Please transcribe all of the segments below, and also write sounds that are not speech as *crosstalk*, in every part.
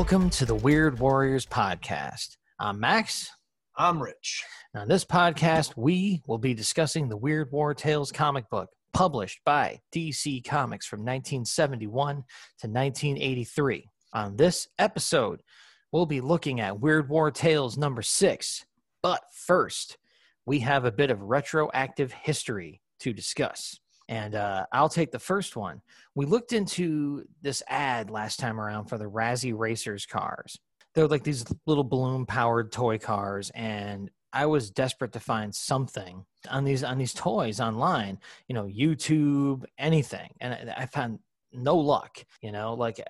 Welcome to the Weird Warriors podcast. I'm Max. I'm Rich. On this podcast, we will be discussing the Weird War Tales comic book published by DC Comics from 1971 to 1983. On this episode, we'll be looking at Weird War Tales number six. But first, we have a bit of retroactive history to discuss. And uh, I'll take the first one. We looked into this ad last time around for the Razzie Racers cars. They're like these little balloon powered toy cars, and I was desperate to find something on these on these toys online, you know, YouTube, anything, and I, I found no luck. You know, like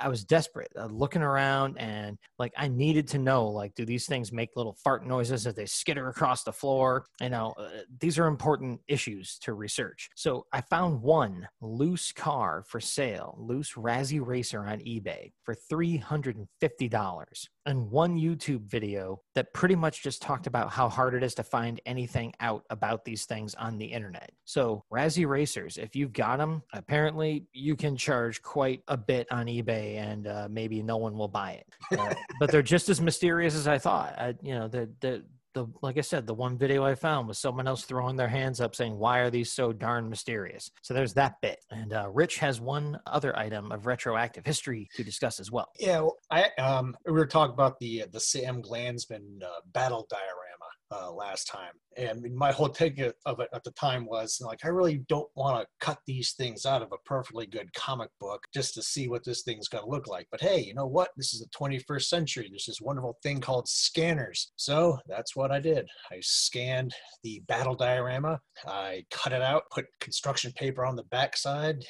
I was desperate, uh, looking around, and like I needed to know, like, do these things make little fart noises as they skitter across the floor? You know, uh, these are important issues to research. So I found one loose car for sale, loose Razzie Racer on eBay for three hundred and fifty dollars and one YouTube video that pretty much just talked about how hard it is to find anything out about these things on the internet. So, Razzie Racers, if you've got them, apparently you can charge quite a bit on eBay and uh, maybe no one will buy it. Uh, but they're just as mysterious as I thought. I, you know, the, the, the like I said, the one video I found was someone else throwing their hands up saying, "Why are these so darn mysterious?" So there's that bit, and uh, Rich has one other item of retroactive history to discuss as well. Yeah, well, I um, we were talking about the the Sam Glanzman uh, battle diorama uh, last time. And my whole take of it at the time was like, I really don't want to cut these things out of a perfectly good comic book just to see what this thing's going to look like. But hey, you know what? This is the 21st century. There's this wonderful thing called scanners. So that's what I did. I scanned the battle diorama. I cut it out, put construction paper on the backside,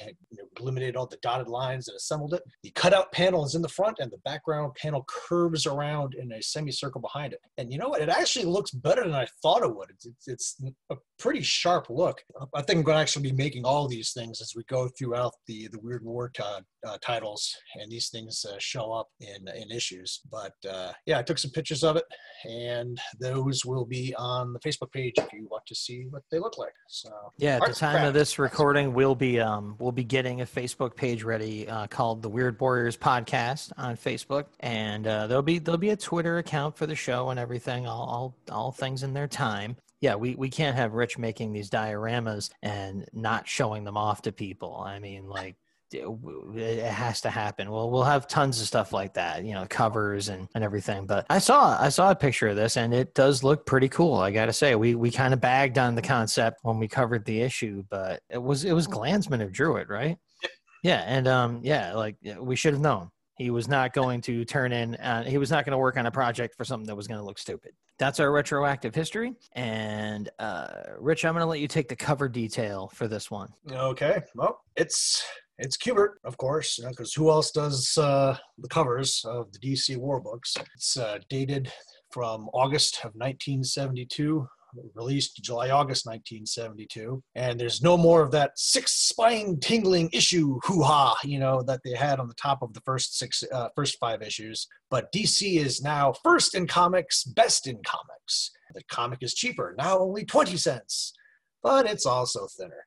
eliminated all the dotted lines and assembled it. The cutout panel is in the front, and the background panel curves around in a semicircle behind it. And you know what? It actually looks better than I thought it would. It's, it's, it's a pretty sharp look. I think I'm going to actually be making all these things as we go throughout the, the Weird War t- uh, titles, and these things uh, show up in, in issues. But uh, yeah, I took some pictures of it, and those will be on the Facebook page if you want to see what they look like. So yeah, at the time of this recording, we'll be um, we'll be getting a Facebook page ready uh, called the Weird Warriors Podcast on Facebook, and uh, there'll be there'll be a Twitter account for the show and everything. All all, all things in their time. Yeah, we, we can't have Rich making these dioramas and not showing them off to people. I mean, like, it has to happen. Well, we'll have tons of stuff like that, you know, covers and, and everything. But I saw I saw a picture of this, and it does look pretty cool. I got to say, we we kind of bagged on the concept when we covered the issue, but it was it was Glanzman who drew it, right? Yeah, and um, yeah, like we should have known. He was not going to turn in, uh, he was not going to work on a project for something that was going to look stupid. That's our retroactive history. And uh, Rich, I'm going to let you take the cover detail for this one. Okay. Well, it's it's Kubert, of course, because you know, who else does uh, the covers of the DC War books? It's uh, dated from August of 1972 released July, August 1972. And there's no more of that six spine tingling issue hoo ha, you know, that they had on the top of the first six, uh, first five issues. But DC is now first in comics, best in comics. The comic is cheaper, now only 20 cents, but it's also thinner.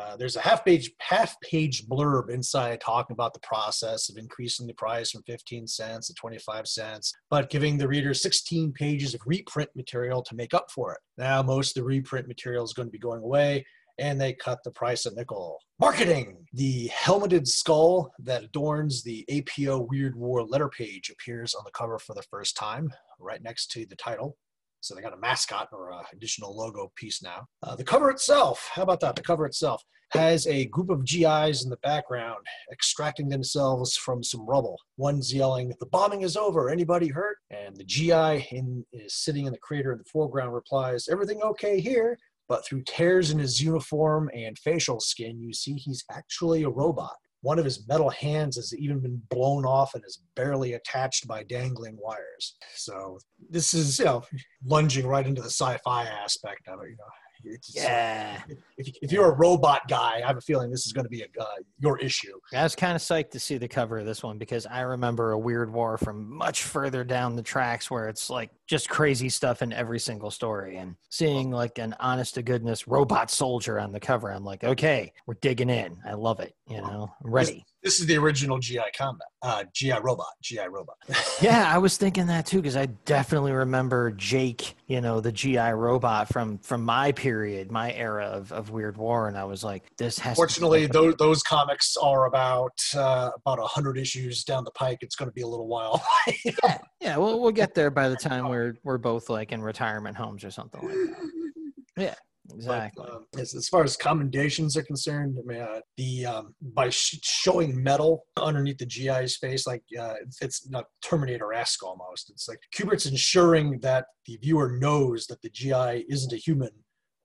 Uh, there's a half page half page blurb inside talking about the process of increasing the price from 15 cents to 25 cents, but giving the reader 16 pages of reprint material to make up for it. Now most of the reprint material is going to be going away, and they cut the price a nickel. Marketing! The helmeted skull that adorns the APO Weird War letter page appears on the cover for the first time, right next to the title. So they got a mascot or an additional logo piece now. Uh, the cover itself, how about that? The cover itself has a group of GIs in the background extracting themselves from some rubble. One's yelling, "The bombing is over. Anybody hurt?" And the GI in, is sitting in the crater in the foreground replies, "Everything okay here?" But through tears in his uniform and facial skin, you see he's actually a robot. One of his metal hands has even been blown off and is barely attached by dangling wires. So this is, you know, lunging right into the sci-fi aspect of it. You know, it's, yeah. If, if you're a robot guy, I have a feeling this is going to be a uh, your issue. I was kind of psyched to see the cover of this one because I remember a weird war from much further down the tracks where it's like just crazy stuff in every single story, and seeing like an honest to goodness robot soldier on the cover, I'm like, okay, we're digging in. I love it. You know, I'm ready. This is the original GI combat, uh, GI robot, GI robot. *laughs* yeah, I was thinking that too because I definitely remember Jake, you know, the GI robot from from my period, my era of, of Weird War, and I was like, this has. Fortunately, those those comics are about uh, about a hundred issues down the pike. It's going to be a little while. *laughs* yeah, yeah, well, we'll get there by the time we're we're both like in retirement homes or something like that. *laughs* Yeah. Exactly. But, um, as, as, far as commendations are concerned, I mean, uh, the um, by sh- showing metal underneath the GI's face, like uh, it's, it's not Terminator-esque almost. It's like Kubert's ensuring that the viewer knows that the GI isn't a human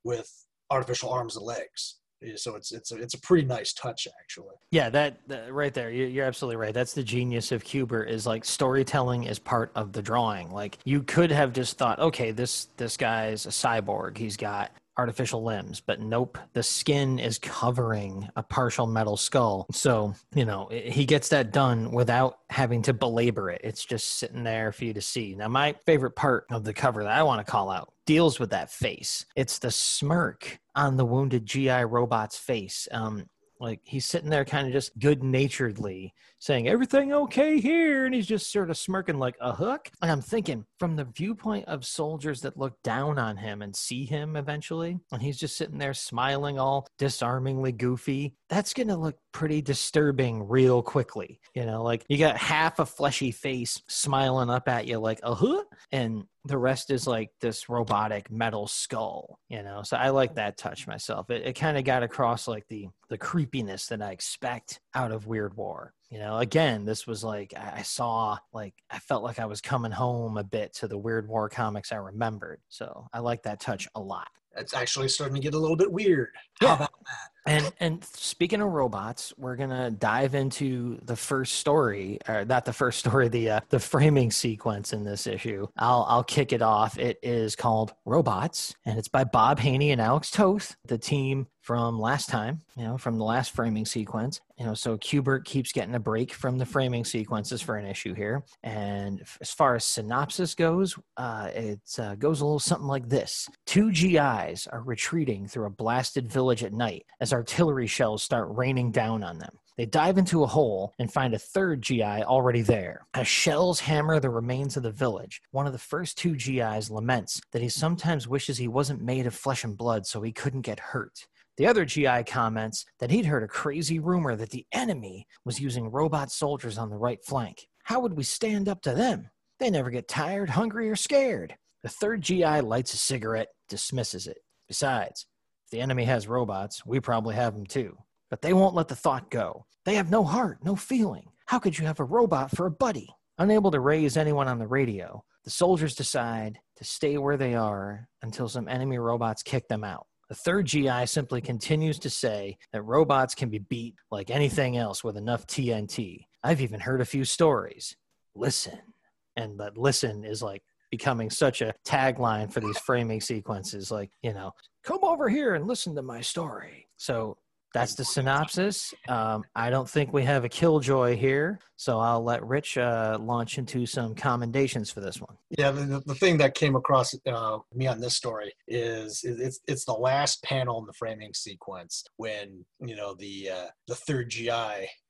with artificial arms and legs. So it's it's a, it's a pretty nice touch, actually. Yeah, that, that right there, you're absolutely right. That's the genius of Kubert is like storytelling is part of the drawing. Like you could have just thought, okay, this this guy's a cyborg. He's got artificial limbs, but nope, the skin is covering a partial metal skull. So, you know, he gets that done without having to belabor it. It's just sitting there for you to see. Now, my favorite part of the cover that I want to call out deals with that face. It's the smirk on the wounded GI robot's face. Um, like he's sitting there kind of just good naturedly saying, Everything okay here? And he's just sort of smirking like a hook. And I'm thinking, from the viewpoint of soldiers that look down on him and see him eventually, and he's just sitting there smiling all disarmingly goofy, that's going to look pretty disturbing real quickly. You know, like you got half a fleshy face smiling up at you like, a hook, And the rest is like this robotic metal skull, you know. So I like that touch myself. It, it kind of got across like the the creepiness that I expect out of Weird War. You know, again, this was like I saw like I felt like I was coming home a bit to the Weird War comics I remembered. So I like that touch a lot. It's actually starting to get a little bit weird. Yeah. How about that? And and speaking of robots, we're gonna dive into the first story, or not the first story, the uh, the framing sequence in this issue. I'll I'll kick it off. It is called Robots, and it's by Bob Haney and Alex Toth, the team from last time, you know, from the last framing sequence. You know, so Kubert keeps getting a break from the framing sequences for an issue here. And as far as synopsis goes, uh, it uh, goes a little something like this: Two GIs are retreating through a blasted village at night as artillery shells start raining down on them. They dive into a hole and find a third GI already there. As shells hammer the remains of the village, one of the first two GIs laments that he sometimes wishes he wasn't made of flesh and blood so he couldn't get hurt. The other GI comments that he'd heard a crazy rumor that the enemy was using robot soldiers on the right flank. How would we stand up to them? They never get tired, hungry, or scared. The third GI lights a cigarette, dismisses it. Besides, if the enemy has robots, we probably have them too. But they won't let the thought go. They have no heart, no feeling. How could you have a robot for a buddy? Unable to raise anyone on the radio, the soldiers decide to stay where they are until some enemy robots kick them out. The third GI simply continues to say that robots can be beat like anything else with enough TNT. I've even heard a few stories. Listen. And that listen is like becoming such a tagline for these framing sequences like you know come over here and listen to my story. So that's the synopsis. Um, i don't think we have a killjoy here so i'll let rich uh, launch into some commendations for this one. Yeah the, the thing that came across uh, me on this story is it's, it's the last panel in the framing sequence when you know the uh, the third gi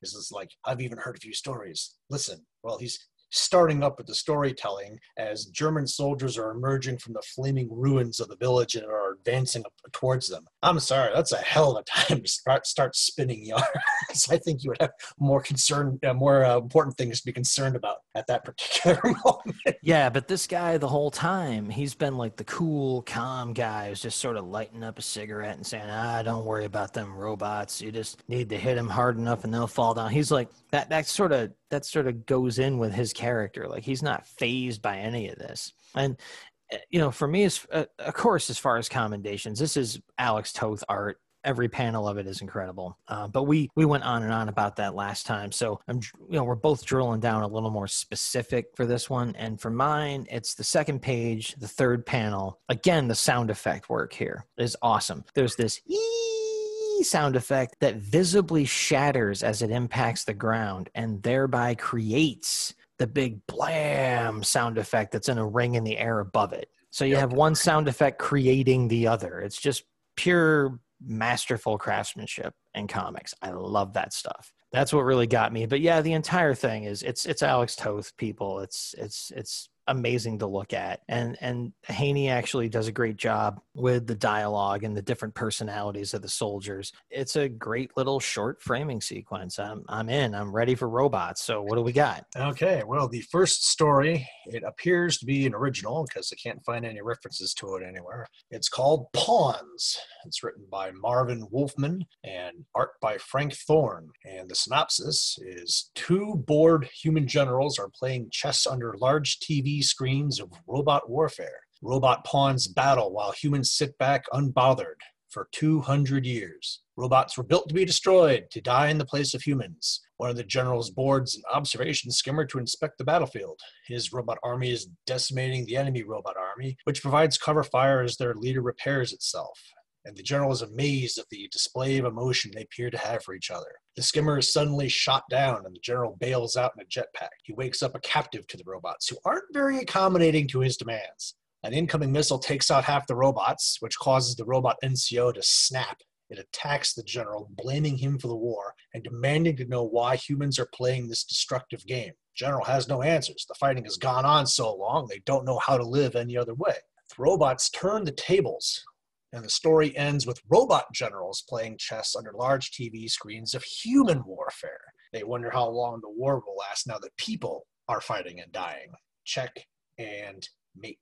is, is like i've even heard a few stories. Listen. Well he's starting up with the storytelling as German soldiers are emerging from the flaming ruins of the village and are advancing towards them. I'm sorry, that's a hell of a *laughs* time to start start spinning yarns. *laughs* I think you would have more concern, uh, more uh, important things to be concerned about at that *laughs* particular moment. Yeah, but this guy the whole time he's been like the cool, calm guy who's just sort of lighting up a cigarette and saying, "Ah, don't worry about them robots. You just need to hit them hard enough and they'll fall down." He's like that. That sort of that sort of goes in with his character. Like he's not phased by any of this. And eh, you know, for me, as uh, of course, as far as commendations, this is Alex Toth art. Every panel of it is incredible. Uh, but we we went on and on about that last time, so I'm you know we're both drilling down a little more specific for this one. And for mine, it's the second page, the third panel. Again, the sound effect work here is awesome. There's this. Sound effect that visibly shatters as it impacts the ground and thereby creates the big blam sound effect that's in a ring in the air above it. So you have one sound effect creating the other. It's just pure masterful craftsmanship in comics. I love that stuff. that's what really got me. But yeah, the entire thing is it's it's Alex Toth people. It's it's it's amazing to look at. And and Haney actually does a great job with the dialogue and the different personalities of the soldiers. It's a great little short framing sequence. I'm I'm in. I'm ready for robots. So what do we got? Okay, well, the first story it appears to be an original because I can't find any references to it anywhere. It's called Pawns. It's written by Marvin Wolfman and art by Frank Thorne. And the synopsis is two bored human generals are playing chess under large TV screens of robot warfare. Robot pawns battle while humans sit back unbothered for 200 years. Robots were built to be destroyed, to die in the place of humans. One of the generals boards an observation skimmer to inspect the battlefield. His robot army is decimating the enemy robot army, which provides cover fire as their leader repairs itself and the general is amazed at the display of emotion they appear to have for each other. The skimmer is suddenly shot down, and the general bails out in a jetpack. He wakes up a captive to the robots, who aren't very accommodating to his demands. An incoming missile takes out half the robots, which causes the robot NCO to snap. It attacks the general, blaming him for the war and demanding to know why humans are playing this destructive game. General has no answers. The fighting has gone on so long, they don't know how to live any other way. The robots turn the tables, and the story ends with robot generals playing chess under large TV screens of human warfare. They wonder how long the war will last now that people are fighting and dying. Check and mate.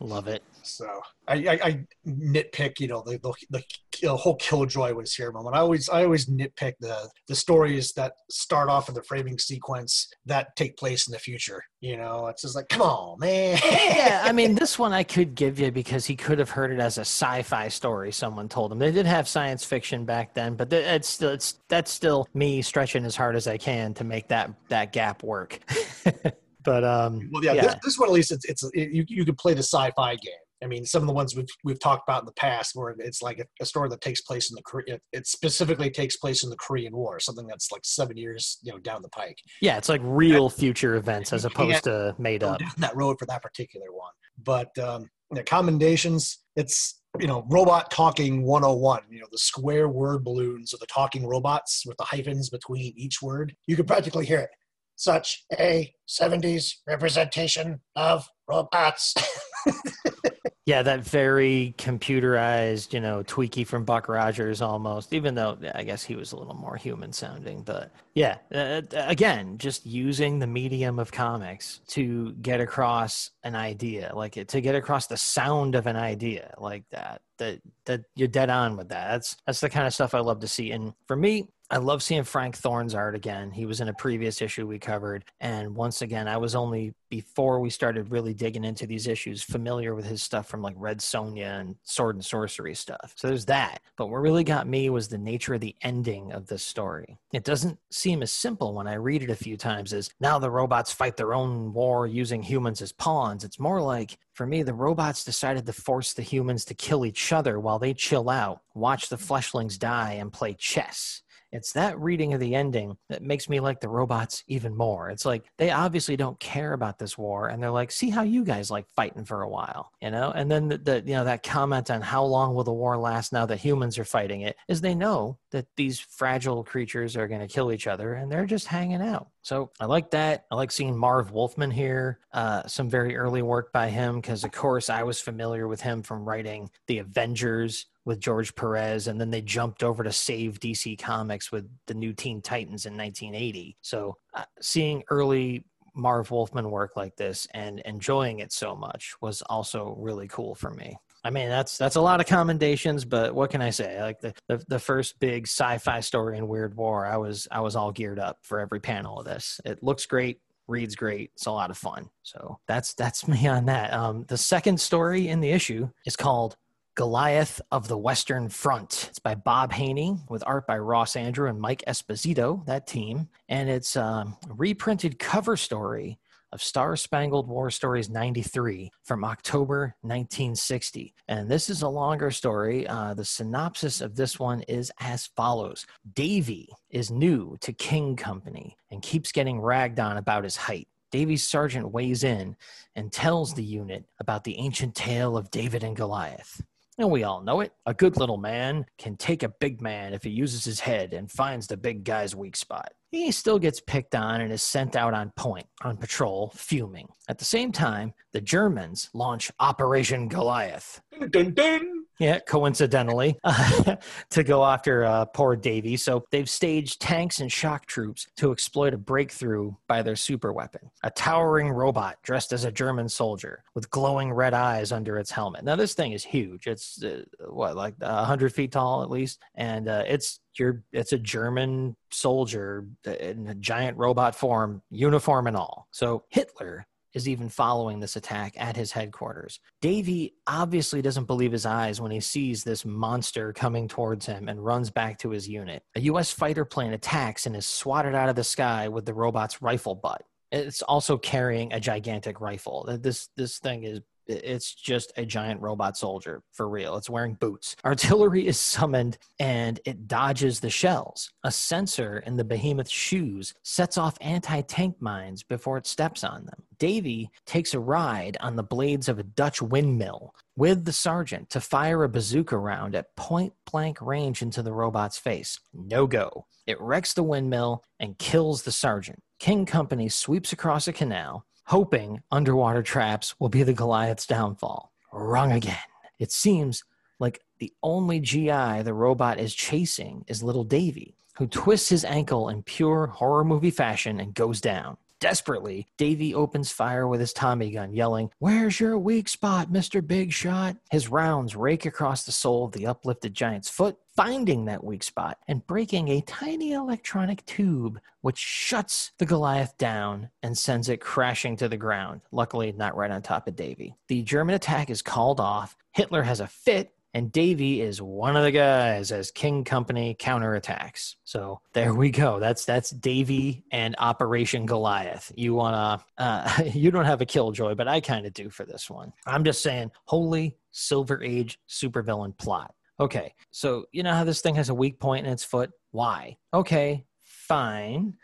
Love it. So I, I, I nitpick, you know, the, the, the whole Killjoy was here moment. I always I always nitpick the the stories that start off in the framing sequence that take place in the future. You know, it's just like, come on, man. *laughs* yeah, I mean, *laughs* this one I could give you because he could have heard it as a sci-fi story. Someone told him they did have science fiction back then, but it's still it's that's still me stretching as hard as I can to make that that gap work. *laughs* But um, well, yeah, yeah. This, this, one at least it's it's it, you you could play the sci-fi game. I mean, some of the ones we've we've talked about in the past, where it's like a, a story that takes place in the Korea, it specifically takes place in the Korean War, something that's like seven years, you know, down the pike. Yeah, it's like real future events as opposed to made up. That road for that particular one, but um, the commendations, it's you know, robot talking 101, you know, the square word balloons of the talking robots with the hyphens between each word. You could practically hear it such a 70s representation of robots. *laughs* yeah, that very computerized, you know, tweaky from Buck Rogers almost, even though I guess he was a little more human sounding. But yeah, uh, again, just using the medium of comics to get across an idea, like to get across the sound of an idea like that. That that you're dead on with that. That's that's the kind of stuff I love to see. And for me, I love seeing Frank Thorne's art again. He was in a previous issue we covered. And once again, I was only, before we started really digging into these issues, familiar with his stuff from like Red Sonja and Sword and Sorcery stuff. So there's that. But what really got me was the nature of the ending of this story. It doesn't seem as simple when I read it a few times as now the robots fight their own war using humans as pawns. It's more like, for me, the robots decided to force the humans to kill each other while they chill out, watch the fleshlings die, and play chess it's that reading of the ending that makes me like the robots even more. It's like they obviously don't care about this war, and they're like, "See how you guys like fighting for a while," you know. And then the, the you know that comment on how long will the war last now that humans are fighting it is they know that these fragile creatures are going to kill each other, and they're just hanging out. So I like that. I like seeing Marv Wolfman here. Uh, some very early work by him because, of course, I was familiar with him from writing the Avengers with George Perez, and then they jumped over to save DC Comics with the new Teen Titans in 1980. So uh, seeing early Marv Wolfman work like this and enjoying it so much was also really cool for me. I mean, that's that's a lot of commendations, but what can I say? Like the, the, the first big sci-fi story in Weird War, I was I was all geared up for every panel of this. It looks great, reads great, it's a lot of fun. So that's that's *laughs* me on that. Um, the second story in the issue is called Goliath of the Western Front. It's by Bob Haney with art by Ross Andru and Mike Esposito, that team. And it's um, a reprinted cover story of Star Spangled War Stories 93 from October 1960. And this is a longer story. Uh, the synopsis of this one is as follows Davy is new to King Company and keeps getting ragged on about his height. Davy's sergeant weighs in and tells the unit about the ancient tale of David and Goliath. And we all know it. A good little man can take a big man if he uses his head and finds the big guy's weak spot. He still gets picked on and is sent out on point, on patrol, fuming. At the same time, the Germans launch Operation Goliath. Dun, dun, dun. Yeah, coincidentally, uh, *laughs* to go after uh, poor Davy. So they've staged tanks and shock troops to exploit a breakthrough by their super weapon. A towering robot dressed as a German soldier with glowing red eyes under its helmet. Now, this thing is huge. It's uh, what, like 100 feet tall at least? And uh, it's you're it's a German soldier in a giant robot form, uniform and all. So Hitler is even following this attack at his headquarters. Davy obviously doesn't believe his eyes when he sees this monster coming towards him and runs back to his unit. A US fighter plane attacks and is swatted out of the sky with the robot's rifle butt. It's also carrying a gigantic rifle. This this thing is it's just a giant robot soldier for real. It's wearing boots. *laughs* Artillery is summoned and it dodges the shells. A sensor in the behemoth's shoes sets off anti tank mines before it steps on them. Davy takes a ride on the blades of a Dutch windmill with the sergeant to fire a bazooka round at point blank range into the robot's face. No go. It wrecks the windmill and kills the sergeant. King Company sweeps across a canal hoping underwater traps will be the Goliath's downfall. Wrong again. It seems like the only GI the robot is chasing is little Davy, who twists his ankle in pure horror movie fashion and goes down. Desperately, Davy opens fire with his Tommy gun, yelling, Where's your weak spot, Mr. Big Shot? His rounds rake across the sole of the uplifted giant's foot, finding that weak spot and breaking a tiny electronic tube, which shuts the Goliath down and sends it crashing to the ground. Luckily, not right on top of Davy. The German attack is called off. Hitler has a fit and Davy is one of the guys as King Company counterattacks. So there we go. That's that's Davy and Operation Goliath. You wanna uh, *laughs* you don't have a killjoy, but I kind of do for this one. I'm just saying, holy Silver Age supervillain plot. Okay, so you know how this thing has a weak point in its foot? Why? Okay, fine.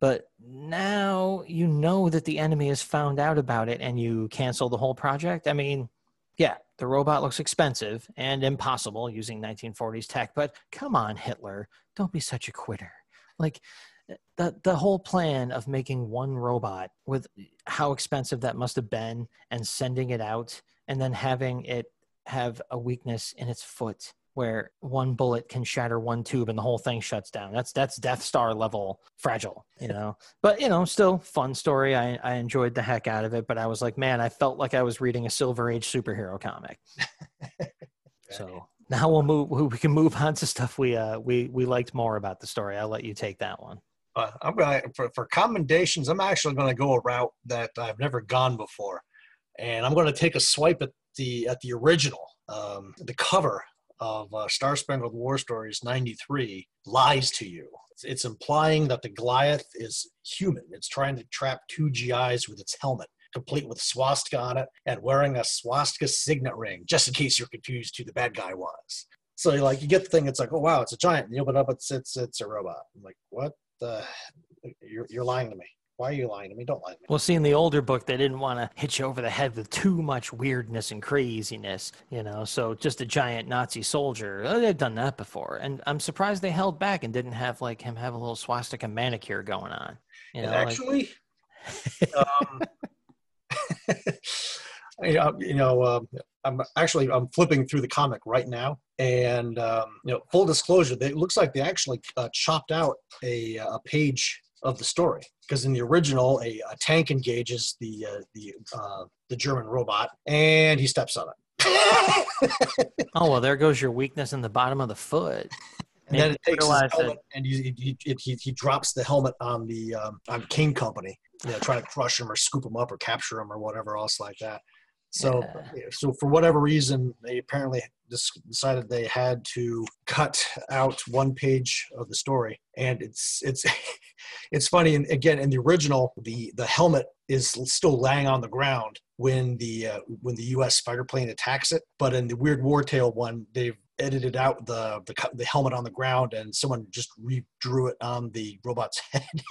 But now you know that the enemy has found out about it and you cancel the whole project. I mean, yeah, the robot looks expensive and impossible using 1940s tech, but come on, Hitler, don't be such a quitter. Like, the the whole plan of making one robot with how expensive that must have been and sending it out and then having it have a weakness in its foot where one bullet can shatter one tube and the whole thing shuts down. That's that's Death Star level fragile, you know. *laughs* but you know, still fun story. I I enjoyed the heck out of it, but I was like, man, I felt like I was reading a Silver Age superhero comic. *laughs* so now we'll move. We can move on to stuff we uh we we liked more about the story. I'll let you take that one. Uh, I'm going for for commendations. I'm actually going to go a route that I've never gone before, and I'm going to take a swipe at the at the original. Um, the cover of uh, Star Spangled War Stories 93 lies to you. It's, it's implying that the Goliath is human. It's trying to trap two GIs with its helmet, complete with swastika on it, and wearing a swastika signet ring, just in case you're confused who the bad guy was. So like you get the thing, it's like, oh wow, it's a giant. And you open it up, it's it's it's a robot. I'm like, what the? You're you're lying to me. Why are you lying to me? Don't lie to me. Well, see, in the older book, they didn't want to hit you over the head with too much weirdness and craziness, you know. So just a giant Nazi soldier, oh, they've done that before, and I'm surprised they held back and didn't have like him have a little swastika manicure going on. You know, actually, like... *laughs* um, *laughs* you know, um, I'm actually I'm flipping through the comic right now, and um, you know, full disclosure, they, it looks like they actually uh, chopped out a, a page of the story because in the original a, a tank engages the uh, the uh, the German robot and he steps on it. *laughs* oh well, there goes your weakness in the bottom of the foot. And then it takes his helmet and he, he, he, he, drops the helmet on the um, on King Company, you know, trying to crush him or scoop him up or capture him or whatever else like that. So, yeah. so for whatever reason, they apparently decided they had to cut out one page of the story, and it's it's *laughs* it's funny. And again, in the original, the the helmet is still laying on the ground when the uh, when the U.S. fighter plane attacks it, but in the Weird War Tale one, they've edited out the, the the helmet on the ground, and someone just redrew it on the robot's *laughs* head.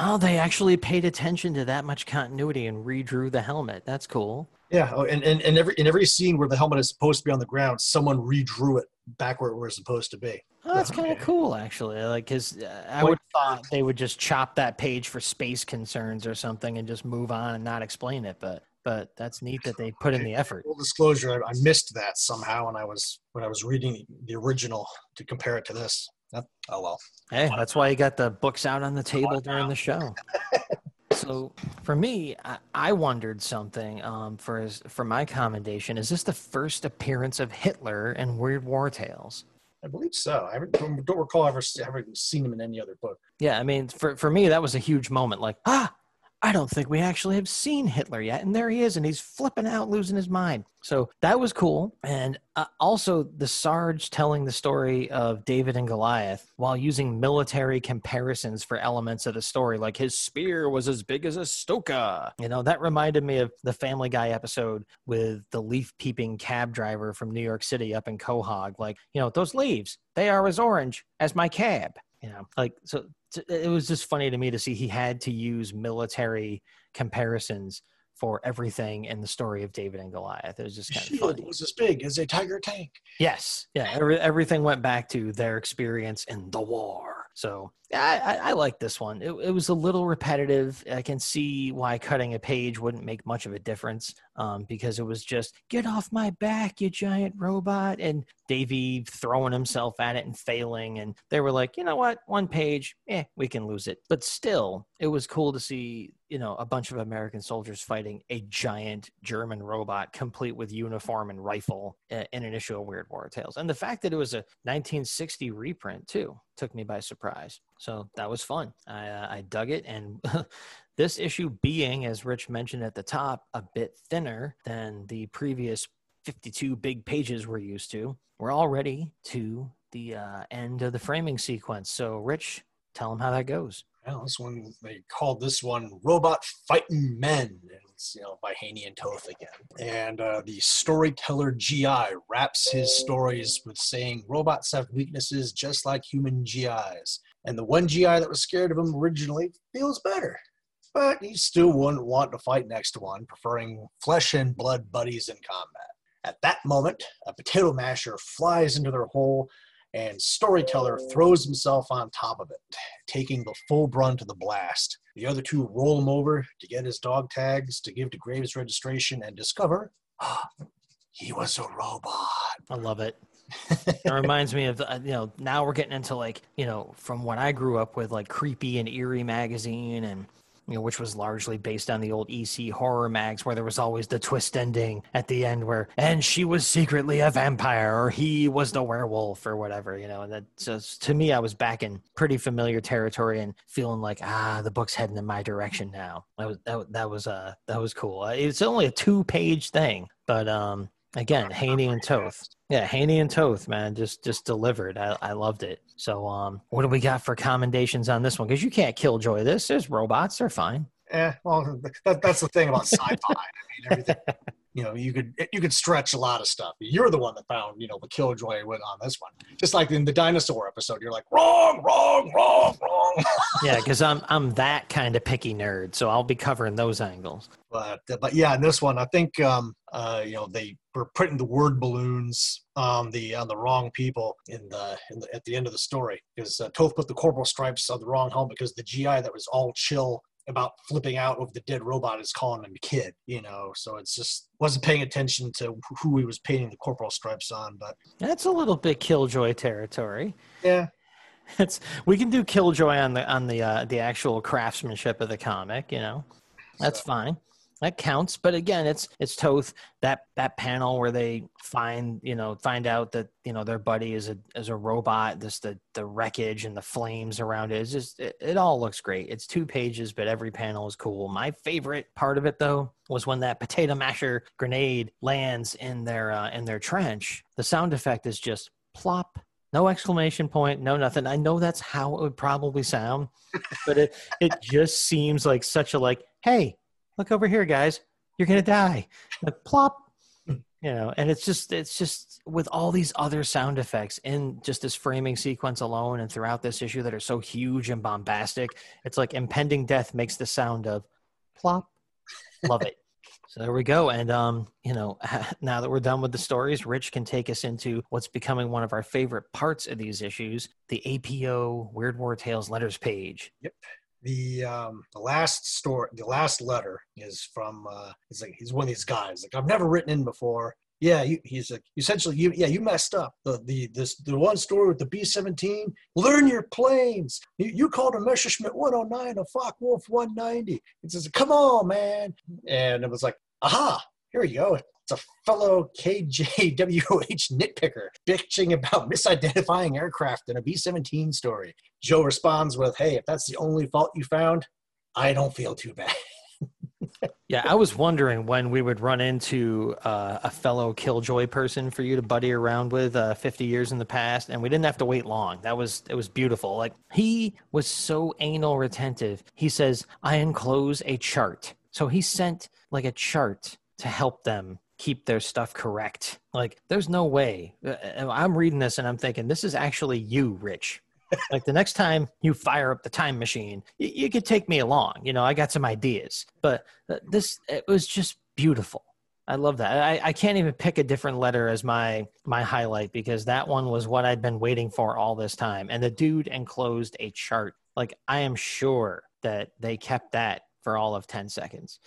Oh, they actually paid attention to that much continuity and redrew the helmet. That's cool. Yeah, oh, and, and, and every in every scene where the helmet is supposed to be on the ground, someone redrew it back where it was supposed to be. Oh, that's kind of cool, actually. Like, because uh, I would thought they would just chop that page for space concerns or something and just move on and not explain it. But but that's neat that they put in the effort. Full disclosure, I, I missed that somehow when I was when I was reading the original to compare it to this. oh well. Hey, that's why you got the books out on the table during the show. *laughs* so for me, I, I wondered something um, for his, for my commendation. Is this the first appearance of Hitler in Weird War Tales? I believe so. I don't recall ever ever seen him in any other book. Yeah, I mean, for for me, that was a huge moment. Like, ah, I don't think we actually have seen Hitler yet. And there he is, and he's flipping out, losing his mind. So that was cool. And uh, also, the Sarge telling the story of David and Goliath while using military comparisons for elements of the story, like his spear was as big as a Stuka. You know, that reminded me of the Family Guy episode with the leaf peeping cab driver from New York City up in Quahog. Like, you know, those leaves, they are as orange as my cab you know like so it was just funny to me to see he had to use military comparisons for everything in the story of David and Goliath. It was just kind of funny. was as big as a tiger tank. Yes, yeah. Every, everything went back to their experience in the war. So I, I, I like this one. It, it, was a little repetitive. I can see why cutting a page wouldn't make much of a difference um, because it was just get off my back, you giant robot, and Davey throwing himself at it and failing. And they were like, you know what, one page, eh, we can lose it. But still, it was cool to see you know a bunch of American soldiers fighting a giant German robot, complete with uniform and rifle, in an issue of Weird War Tales. And the fact that it was a 1960 reprint too took me by surprise. So that was fun. I, uh, I dug it. And *laughs* this issue being, as Rich mentioned at the top, a bit thinner than the previous 52 big pages we're used to, we're already to the uh, end of the framing sequence. So, Rich, tell them how that goes. Well, this one they called this one "Robot Fighting Men." It's you know by Haney and Toth again, and uh, the storyteller GI wraps his stories with saying robots have weaknesses just like human GIs, and the one GI that was scared of him originally feels better, but he still wouldn't want to fight next to one, preferring flesh and blood buddies in combat. At that moment, a potato masher flies into their hole and Storyteller throws himself on top of it, taking the full brunt of the blast. The other two roll him over to get his dog tags to give to Graves registration and discover ah, he was a robot. I love it. *laughs* it reminds me of you know now we're getting into like you know from what I grew up with like creepy and eerie magazine and you know, which was largely based on the old EC horror mags, where there was always the twist ending at the end, where and she was secretly a vampire, or he was the werewolf, or whatever, you know. And that just to me, I was back in pretty familiar territory and feeling like ah, the book's heading in my direction now. That was that, that was uh that was cool. Uh, it's only a two page thing, but um again, Haney and Toth. Yeah, Haney and Toth, man, just just delivered. I, I loved it. So, um, what do we got for commendations on this one? Because you can't kill Joy this. There's robots; they're fine. Yeah, well, that, that's the thing about sci-fi. I mean, everything. *laughs* you know, you could you could stretch a lot of stuff. You're the one that found you know the killjoy with on this one. Just like in the dinosaur episode, you're like wrong, wrong, wrong, wrong. *laughs* yeah, because I'm I'm that kind of picky nerd, so I'll be covering those angles. But but yeah, in this one, I think um, uh, you know they were putting the word balloons on the on the wrong people in the, in the at the end of the story because uh, Toth put the corporal stripes on the wrong helmet because the GI that was all chill about flipping out over the dead robot is calling him a kid, you know. So it's just wasn't paying attention to who he was painting the corporal stripes on. But that's a little bit killjoy territory. Yeah, it's we can do killjoy on the on the uh, the actual craftsmanship of the comic, you know. That's so. fine that counts but again it's it's toth that that panel where they find you know find out that you know their buddy is a is a robot this the the wreckage and the flames around it's just it, it all looks great. It's two pages but every panel is cool. My favorite part of it though was when that potato masher grenade lands in their uh, in their trench. The sound effect is just plop. No exclamation point no nothing. I know that's how it would probably sound but it it just seems like such a like hey look over here, guys, you're gonna die. Like plop, you know, and it's just it's just with all these other sound effects in just this framing sequence alone and throughout this issue that are so huge and bombastic, it's like impending death makes the sound of plop. Love it. *laughs* So there we go. And um, you know, *laughs* now that we're done with the stories, Rich can take us into what's becoming one of our favorite parts of these issues, the APO Weird War Tales letters page. Yep. The um the last story the last letter is from uh he's like he's one of these guys. Like I've never written in before. Yeah, you, he's like essentially you yeah, you messed up. The the this the one story with the B seventeen, learn your planes. You, you called a Messerschmitt 109 a Focke-Wulf 190. It says, come on, man. And it was like, aha, here we go. It's a fellow KJWH nitpicker bitching about *laughs* misidentifying aircraft in a B 17 story. Joe responds with, Hey, if that's the only fault you found, I don't feel too bad. *laughs* yeah, I was wondering when we would run into uh, a fellow Killjoy person for you to buddy around with uh, 50 years in the past, and we didn't have to wait long. That was it was beautiful. Like he was so anal retentive. He says, "I enclose a chart." So he sent like a chart to help them keep their stuff correct. Like, there's no way. Uh, uh, I'm reading this and I'm thinking, this is actually you, Rich. *laughs* like the next time you fire up the time machine, you, you could take me along. You know, I got some ideas, but uh, this it was just beautiful. I love that. I, I can't even pick a different letter as my my highlight because that one was what I'd been waiting for all this time. And the dude enclosed a chart. Like I am sure that they kept that for all of 10 seconds.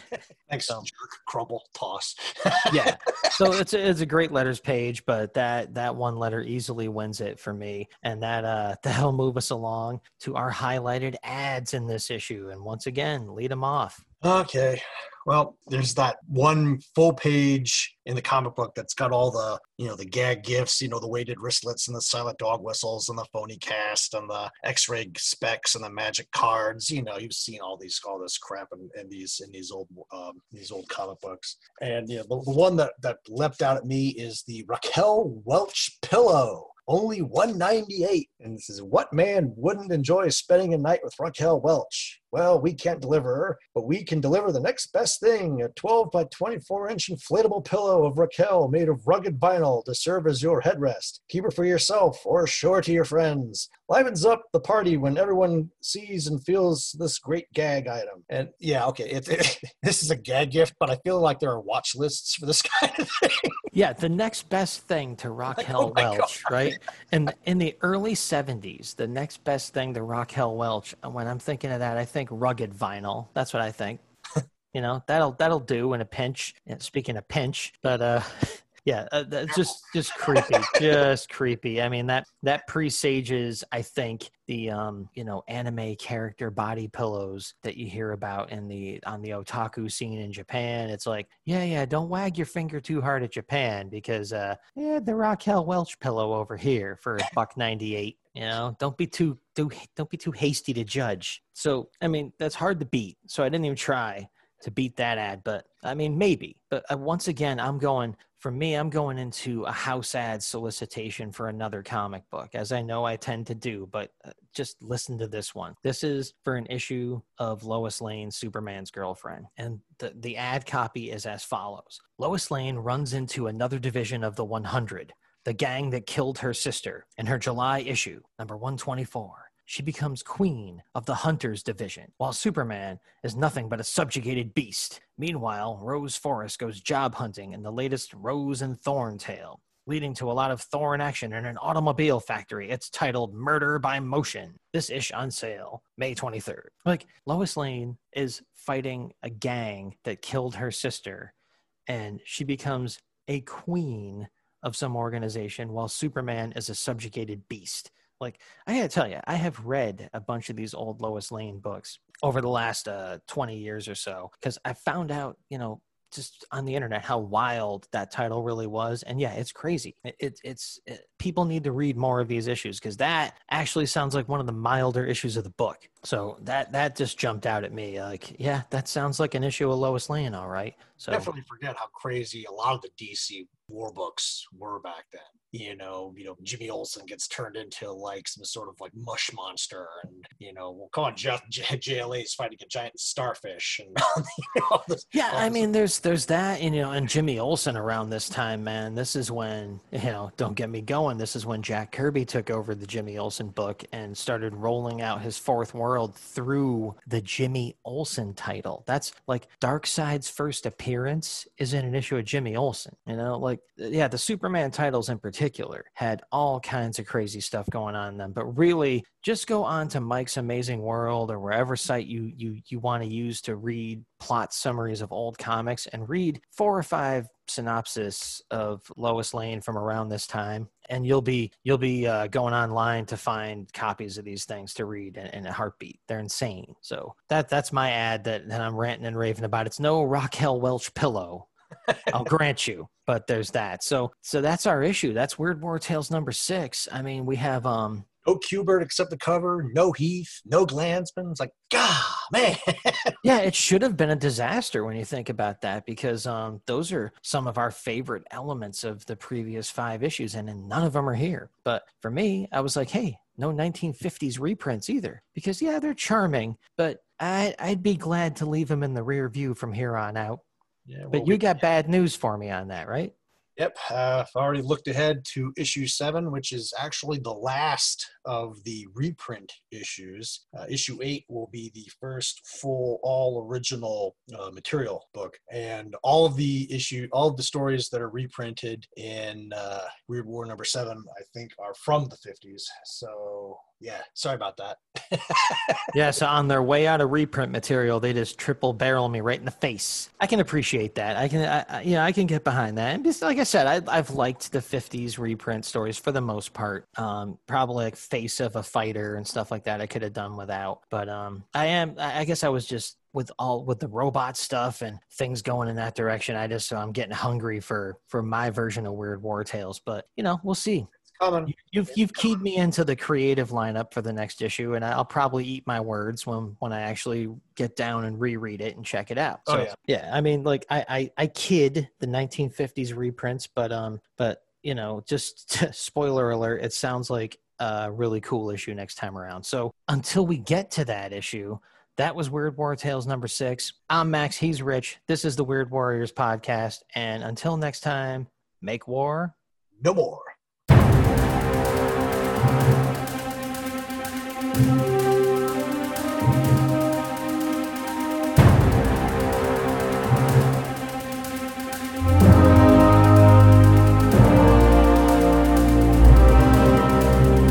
*laughs* Thanks, so, jerk, crumble, toss. *laughs* yeah. So *laughs* it's a, it's a great letters page, but that, that one letter easily wins it for me. And that, uh, that'll move us along to our highlighted ads in this issue. And once again, lead them off. Okay. Well, there's that one full page in the comic book that's got all the, you know, the gag gifts, you know, the weighted wristlets and the silent dog whistles and the phony cast and the X-ray specs and the magic cards. You know, you've seen all these, all this crap in, in these, in these old, um, these old comic books. And yeah, the, the one that that leapt out at me is the Raquel Welch pillow only 198 and this is what man wouldn't enjoy spending a night with raquel welch well we can't deliver but we can deliver the next best thing a 12 by 24 inch inflatable pillow of raquel made of rugged vinyl to serve as your headrest. Keep her for yourself or show her to your friends. Livens up the party when everyone sees and feels this great gag item. And yeah okay it, it, *laughs* this is a gag gift but i feel like there are watch lists for this *laughs* kind of thing. Yeah the next best thing to *laughs* raquel like, oh welch God. right? And in the early 70s, the next best thing to Raquel Welch, when I'm thinking of that, I think rugged vinyl. That's what I think. *laughs* you know, that'll that'll do in a pinch. speaking of pinch, but uh yeah uh, just *laughs* just creepy just creepy. I mean that that presages i think the um you know anime character body pillows that you hear about in the on the otaku scene in japan. It's like yeah yeah don't wag your finger too hard at japan because uh yeah the raquel welch pillow over here for a buck 98 you know? Don't be too do don't be too hasty to judge. So i mean that's hard to beat. So i didn't even try to beat that ad, but I mean, maybe. But uh, once again, I'm going, for me, I'm going into a house ad solicitation for another comic book, as I know I tend to do, but uh, just listen to this one. This is for an issue of Lois Lane, Superman's girlfriend. And the, the ad copy is as follows Lois Lane runs into another division of the 100, the gang that killed her sister, in her July issue, number 124 she becomes queen of the Hunters Division, while Superman is nothing but a subjugated beast. Meanwhile, Rose Forrest goes job hunting in the latest Rose and Thorn tale, leading to a lot of Thorn action in an automobile factory. It's titled Murder by Motion. This ish on sale May 23rd. Like, Lois Lane is fighting a gang that killed her sister, and she becomes a queen of some organization while Superman is a subjugated beast. Like I gotta tell you, I have read a bunch of these old Lois Lane books over the last uh, 20 years or so because I found out, you know, just on the internet how wild that title really was and yeah it's crazy. It, it it's it, people need to read more of these issues because that actually sounds like one of the milder issues of the book. So that that just jumped out at me like yeah that sounds like an issue of lois lane all right so definitely forget how crazy a lot of the dc war books were back then you know, you know, Jimmy Olsen gets turned into like some sort of like mush monster, and you know, well, come on, Jeff, J- *laughs* JLA is fighting a giant starfish, and *laughs* you know, this, Yeah, I mean, there's there's that, and you know, and Jimmy Olsen around this time, man. This is when you know, don't get me going. This is when Jack Kirby took over the Jimmy Olsen book and started rolling out his fourth world through the Jimmy Olsen title. That's like Darkseid's first appearance is in an issue of Jimmy Olsen. You know, like yeah, the Superman titles in particular had all kinds of crazy stuff going on in them, but really just go on to Mike's Amazing World or wherever site you you you want to use to read plot summaries of old comics and read four or five synopsis of Lois Lane from around this time. And you'll be you'll be uh, going online to find copies of these things to read in, in a heartbeat. They're insane. So that that's my ad that, that i'm ranting and raving about. It's no raquel welch pillow I'll grant you, but there's that. So so that's our issue. That's Weird War Tales number six. I mean, we have um no Kubert except the cover, no Heath, no Glanzman. It's like, God, man. *laughs* yeah, it should have been a disaster when you think about that because um those are some of our favorite elements of the previous five issues, and, then none of them are here. But for me, I was like, hey, no 1950s reprints either because yeah, they're charming, but I I'd be glad to leave them in the rear view from here on out. Yeah, well, But you got bad news for me on that, right? Yep, uh, I've already looked ahead to issue seven, which is actually the last of the reprint issues. Uh, issue eight will be the first full, all original uh, material book, and all of the issue, all of the stories that are reprinted in uh, Weird War number seven, I think, are from the fifties. So yeah, sorry about that. *laughs* Yeah, so on their way out of reprint material, they just triple barrel me right in the face. I can appreciate that. I can, I, I, you know, I can get behind that. And just like I said, I, I've liked the '50s reprint stories for the most part. Um, probably like Face of a Fighter and stuff like that. I could have done without, but um, I am. I I guess I was just with all with the robot stuff and things going in that direction. I just so I'm getting hungry for for my version of Weird War Tales. But you know, we'll see. Coming. You- You've you've keyed me into the creative lineup for the next issue, and I'll probably eat my words when when I actually get down and reread it and check it out. Oh, yeah. yeah. I mean, like I, I I kid the 1950s reprints, but um, but you know, just *laughs* spoiler alert, it sounds like a really cool issue next time around. So until we get to that issue. That was Weird War Tales number six. I'm Max. He's Rich. This is the Weird Warriors podcast. And until next time, make war No more. Thank you.